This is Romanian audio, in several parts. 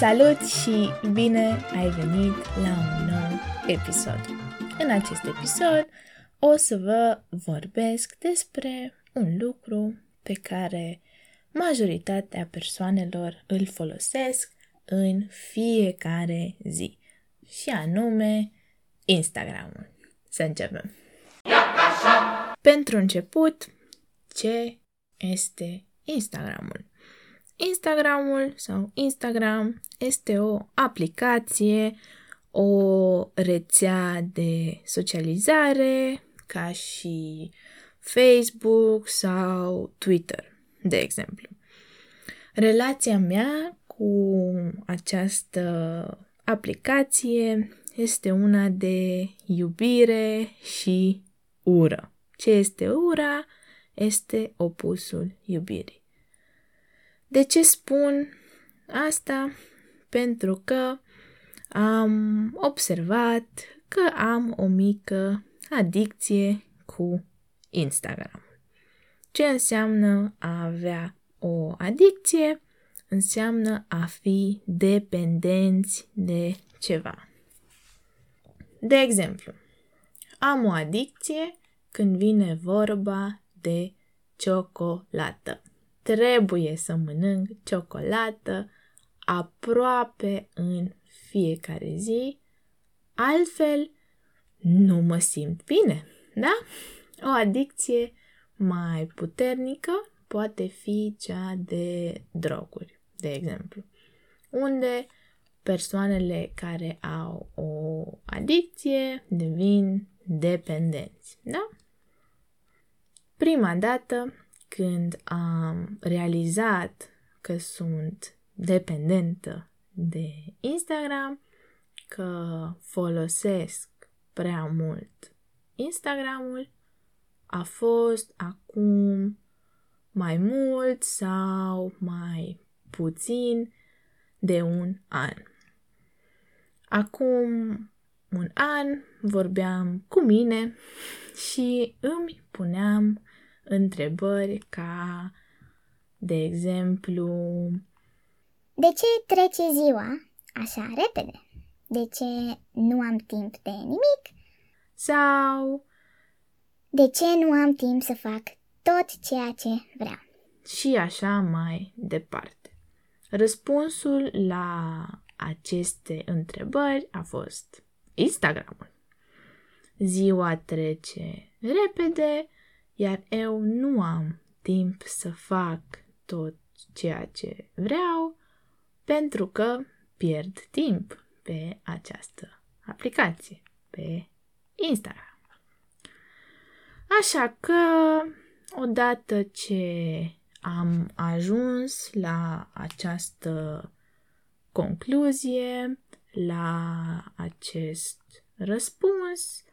Salut și bine ai venit la un nou episod. În acest episod o să vă vorbesc despre un lucru pe care majoritatea persoanelor îl folosesc în fiecare zi, și anume Instagramul. Să începem! Pentru început, ce este Instagramul? Instagramul sau Instagram este o aplicație, o rețea de socializare, ca și Facebook sau Twitter, de exemplu. Relația mea cu această aplicație este una de iubire și ură. Ce este ura? Este opusul iubirii. De ce spun asta? Pentru că am observat că am o mică adicție cu Instagram. Ce înseamnă a avea o adicție? Înseamnă a fi dependenți de ceva. De exemplu, am o adicție când vine vorba de ciocolată. Trebuie să mănânc ciocolată aproape în fiecare zi, altfel nu mă simt bine, da? O adicție mai puternică poate fi cea de droguri, de exemplu, unde persoanele care au o adicție devin dependenți, da? Prima dată când am realizat că sunt dependentă de Instagram, că folosesc prea mult Instagramul, a fost acum mai mult sau mai puțin de un an. Acum un an vorbeam cu mine și îmi puneam întrebări ca, de exemplu, De ce trece ziua așa repede? De ce nu am timp de nimic? sau De ce nu am timp să fac tot ceea ce vreau? și așa mai departe. Răspunsul la aceste întrebări a fost Instagramul. Ziua trece repede, iar eu nu am timp să fac tot ceea ce vreau pentru că pierd timp pe această aplicație, pe Instagram. Așa că, odată ce am ajuns la această concluzie, la acest răspuns,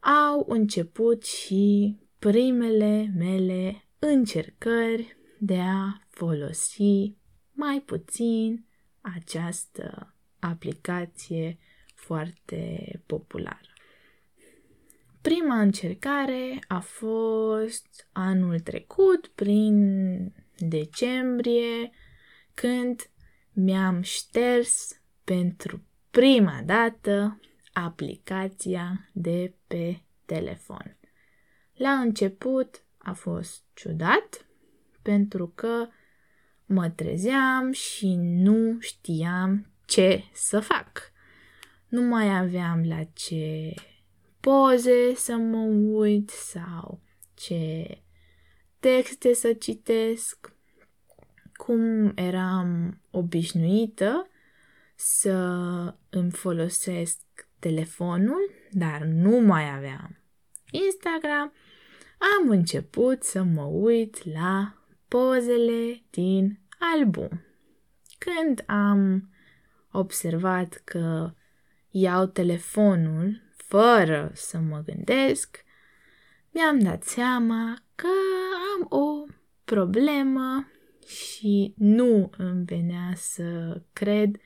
au început și primele mele încercări de a folosi mai puțin această aplicație foarte populară. Prima încercare a fost anul trecut, prin decembrie, când mi-am șters pentru prima dată aplicația de pe telefon. La început a fost ciudat pentru că mă trezeam și nu știam ce să fac. Nu mai aveam la ce poze să mă uit sau ce texte să citesc. Cum eram obișnuită să îmi folosesc telefonul, dar nu mai aveam Instagram, am început să mă uit la pozele din album. Când am observat că iau telefonul fără să mă gândesc, mi-am dat seama că am o problemă și nu îmi venea să cred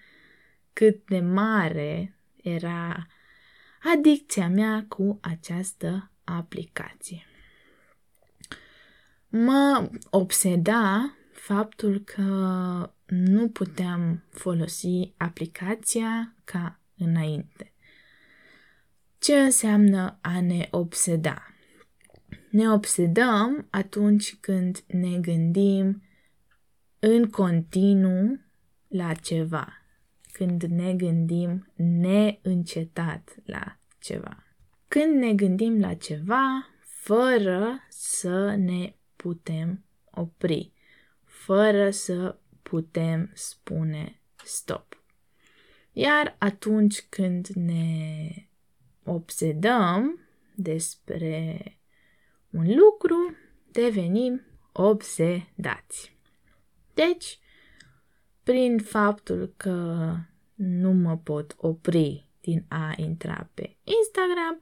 cât de mare era adicția mea cu această aplicație. Mă obseda faptul că nu puteam folosi aplicația ca înainte. Ce înseamnă a ne obseda? Ne obsedăm atunci când ne gândim în continuu la ceva, când ne gândim neîncetat la ceva. Când ne gândim la ceva fără să ne putem opri, fără să putem spune stop. Iar atunci când ne obsedăm despre un lucru, devenim obsedați. Deci, prin faptul că nu mă pot opri din a intra pe Instagram,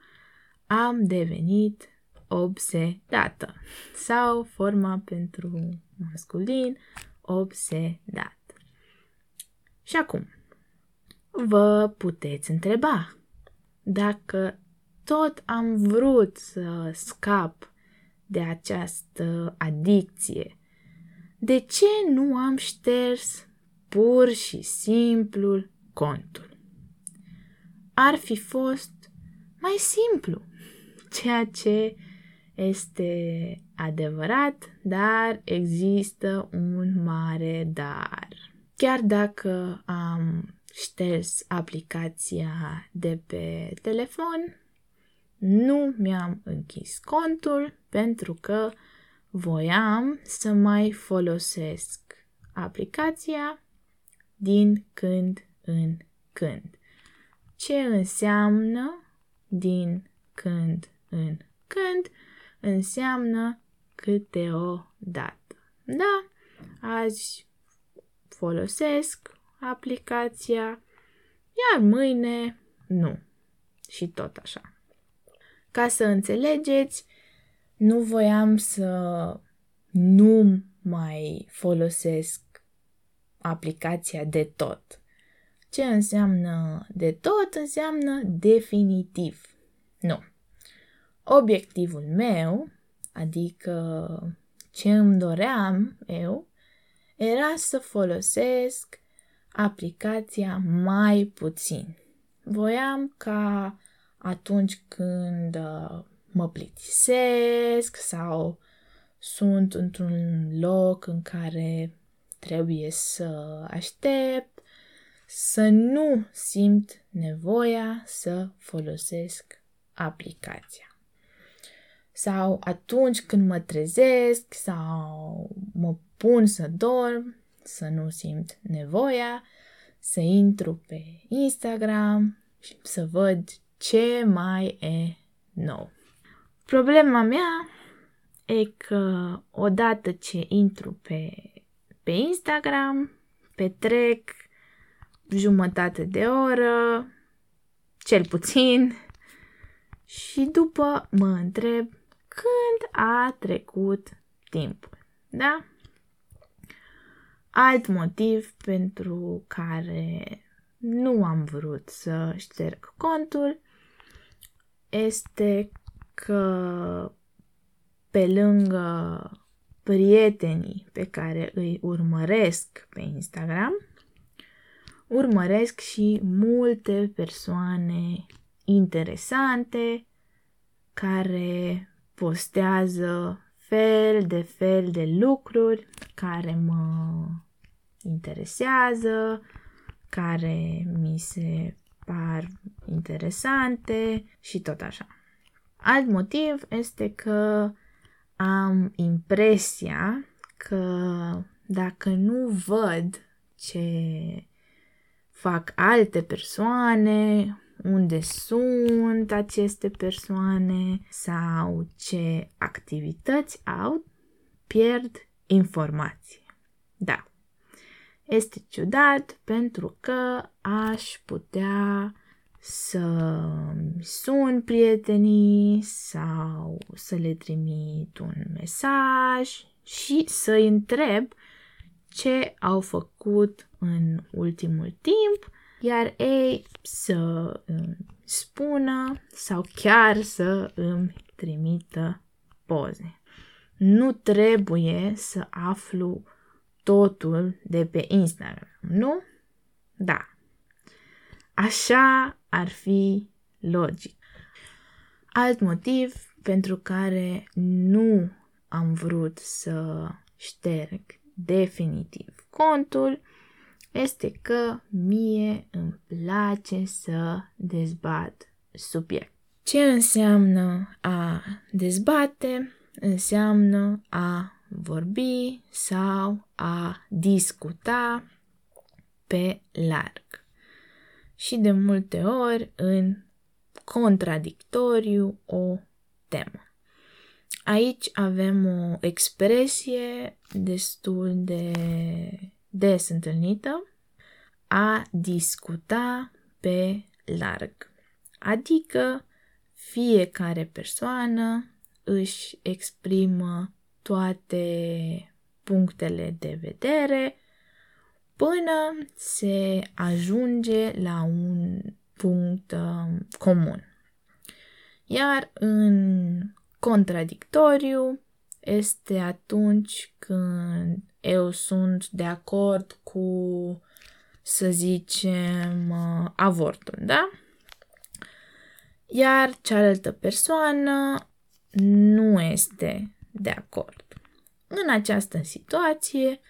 am devenit obsedată sau forma pentru masculin obsedat. Și acum, vă puteți întreba dacă tot am vrut să scap de această adicție, de ce nu am șters pur și simplu contul? Ar fi fost mai simplu, ceea ce este adevărat, dar există un mare dar. Chiar dacă am șters aplicația de pe telefon, nu mi-am închis contul pentru că voiam să mai folosesc aplicația din când în când. Ce înseamnă din când în când? Înseamnă câte o dată. Da, azi folosesc aplicația, iar mâine nu. Și tot așa. Ca să înțelegeți, nu voiam să nu mai folosesc aplicația de tot. Ce înseamnă de tot? Înseamnă definitiv. Nu. Obiectivul meu, adică ce îmi doream eu, era să folosesc aplicația mai puțin. Voiam ca atunci când uh, mă plictisesc sau sunt într-un loc în care trebuie să aștept, să nu simt nevoia să folosesc aplicația. Sau atunci când mă trezesc sau mă pun să dorm, să nu simt nevoia să intru pe Instagram și să văd ce mai e nou. Problema mea e că odată ce intru pe, pe Instagram, petrec jumătate de oră, cel puțin, și după mă întreb când a trecut timpul. Da? Alt motiv pentru care nu am vrut să șterg contul este că pe lângă prietenii pe care îi urmăresc pe Instagram, urmăresc și multe persoane interesante care postează fel de fel de lucruri care mă interesează, care mi se par interesante și tot așa. Alt motiv este că am impresia că dacă nu văd ce fac alte persoane, unde sunt aceste persoane sau ce activități au, pierd informație. Da. Este ciudat pentru că aș putea să sun prietenii sau să le trimit un mesaj și să-i întreb ce au făcut în ultimul timp, iar ei să spună sau chiar să îmi trimită poze. Nu trebuie să aflu totul de pe Instagram, nu? Da. Așa ar fi logic. Alt motiv pentru care nu am vrut să șterg definitiv contul este că mie îmi place să dezbat subiect. Ce înseamnă a dezbate? Înseamnă a vorbi sau a discuta pe larg. Și de multe ori în contradictoriu o temă. Aici avem o expresie destul de des întâlnită, a discuta pe larg. Adică fiecare persoană își exprimă toate punctele de vedere până se ajunge la un punct uh, comun. Iar în contradictoriu este atunci când eu sunt de acord cu, să zicem, uh, avortul, da? Iar cealaltă persoană nu este de acord. În această situație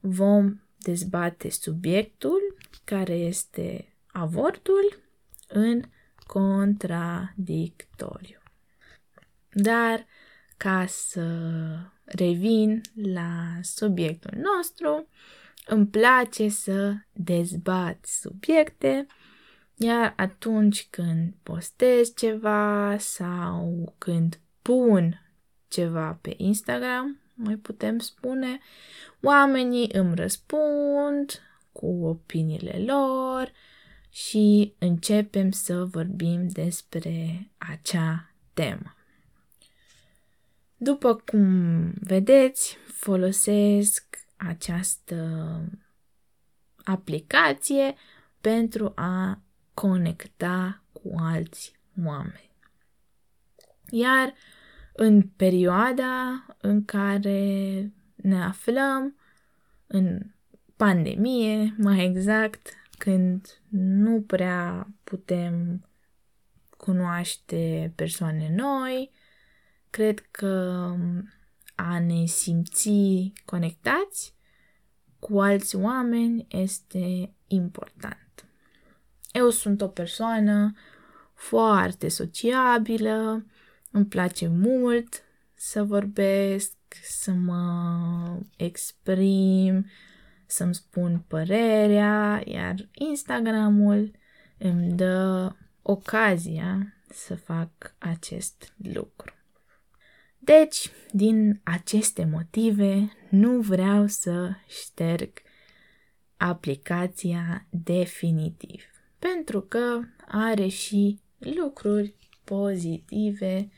vom dezbate subiectul care este avortul în contradictoriu. Dar ca să revin la subiectul nostru, îmi place să dezbat subiecte, iar atunci când postez ceva sau când pun ceva pe Instagram, mai putem spune, oamenii îmi răspund cu opiniile lor și începem să vorbim despre acea temă. După cum vedeți, folosesc această aplicație pentru a conecta cu alți oameni. Iar în perioada în care ne aflăm, în pandemie, mai exact, când nu prea putem cunoaște persoane noi, cred că a ne simți conectați cu alți oameni este important. Eu sunt o persoană foarte sociabilă, îmi place mult să vorbesc, să mă exprim, să-mi spun părerea, iar Instagramul îmi dă ocazia să fac acest lucru. Deci, din aceste motive, nu vreau să șterg aplicația definitiv, pentru că are și lucruri pozitive,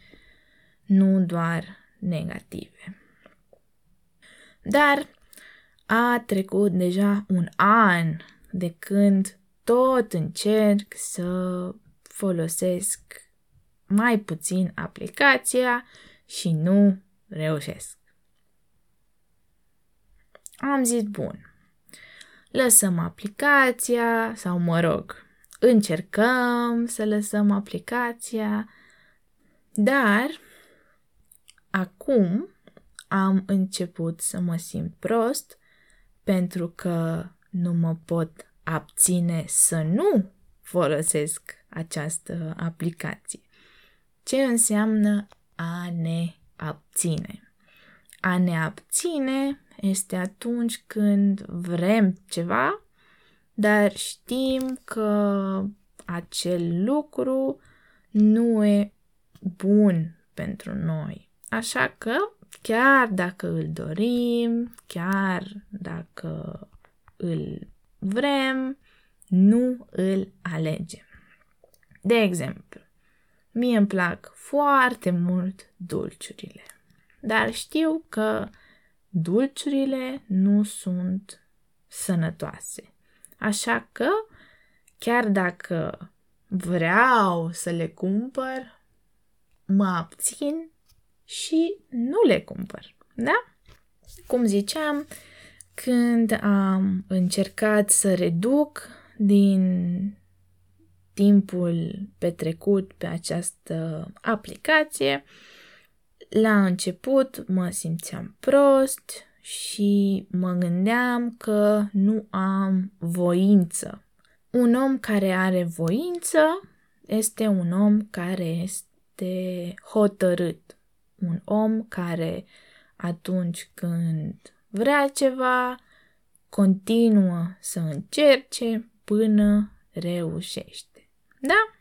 nu doar negative. Dar a trecut deja un an de când tot încerc să folosesc mai puțin aplicația și nu reușesc. Am zis, bun, lăsăm aplicația sau, mă rog, încercăm să lăsăm aplicația, dar acum am început să mă simt prost pentru că nu mă pot abține să nu folosesc această aplicație. Ce înseamnă a ne abține. A ne abține este atunci când vrem ceva, dar știm că acel lucru nu e bun pentru noi. Așa că, chiar dacă îl dorim, chiar dacă îl vrem, nu îl alegem. De exemplu, Mie îmi plac foarte mult dulciurile, dar știu că dulciurile nu sunt sănătoase. Așa că, chiar dacă vreau să le cumpăr, mă abțin și nu le cumpăr. Da? Cum ziceam, când am încercat să reduc din timpul petrecut pe această aplicație, la început mă simțeam prost și mă gândeam că nu am voință. Un om care are voință este un om care este hotărât. Un om care atunci când vrea ceva, continuă să încerce până reușește. Da?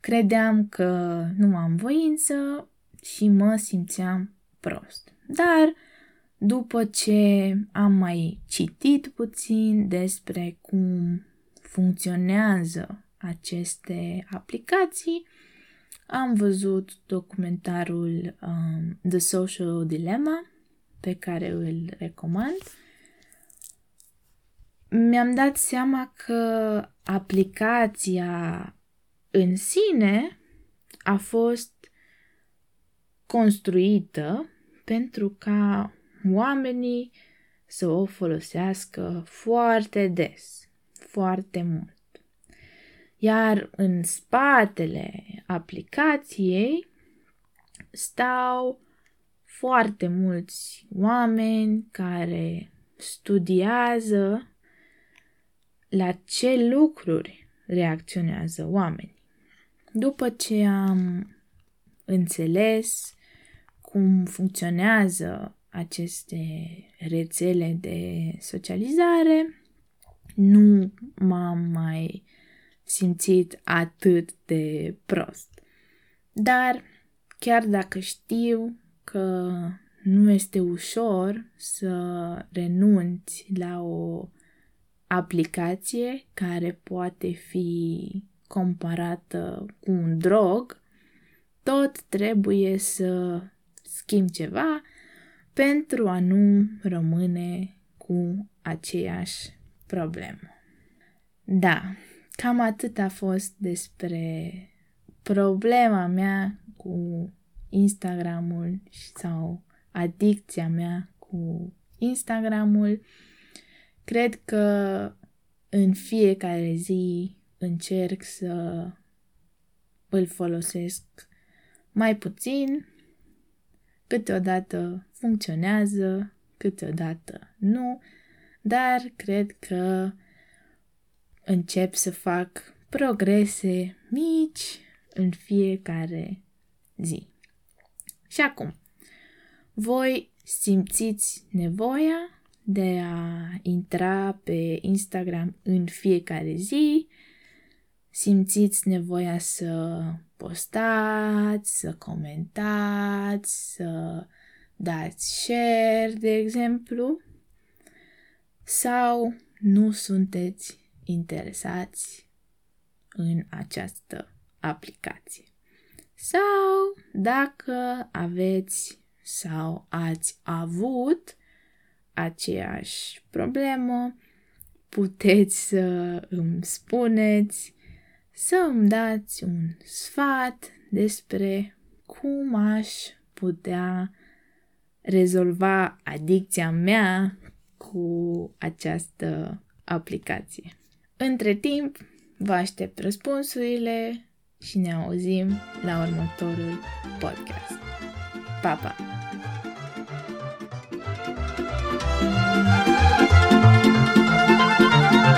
Credeam că nu am voință și mă simțeam prost. Dar după ce am mai citit puțin despre cum funcționează aceste aplicații, am văzut documentarul um, The Social Dilemma, pe care îl recomand. Mi-am dat seama că aplicația în sine a fost construită pentru ca oamenii să o folosească foarte des, foarte mult. Iar în spatele aplicației stau foarte mulți oameni care studiază la ce lucruri reacționează oamenii. După ce am înțeles cum funcționează aceste rețele de socializare, nu m-am mai simțit atât de prost. Dar chiar dacă știu că nu este ușor să renunți la o aplicație care poate fi comparată cu un drog, tot trebuie să schimb ceva pentru a nu rămâne cu aceeași problemă. Da, cam atât a fost despre problema mea cu Instagramul sau adicția mea cu Instagramul. Cred că în fiecare zi încerc să îl folosesc mai puțin, câteodată funcționează, câteodată nu, dar cred că încep să fac progrese mici în fiecare zi. Și acum, voi simțiți nevoia de a intra pe Instagram în fiecare zi, simțiți nevoia să postați, să comentați, să dați share, de exemplu, sau nu sunteți interesați în această aplicație. Sau dacă aveți sau ați avut aceeași problemă, puteți să îmi spuneți, să îmi dați un sfat despre cum aș putea rezolva adicția mea cu această aplicație. Între timp, vă aștept răspunsurile și ne auzim la următorul podcast. Pa, pa!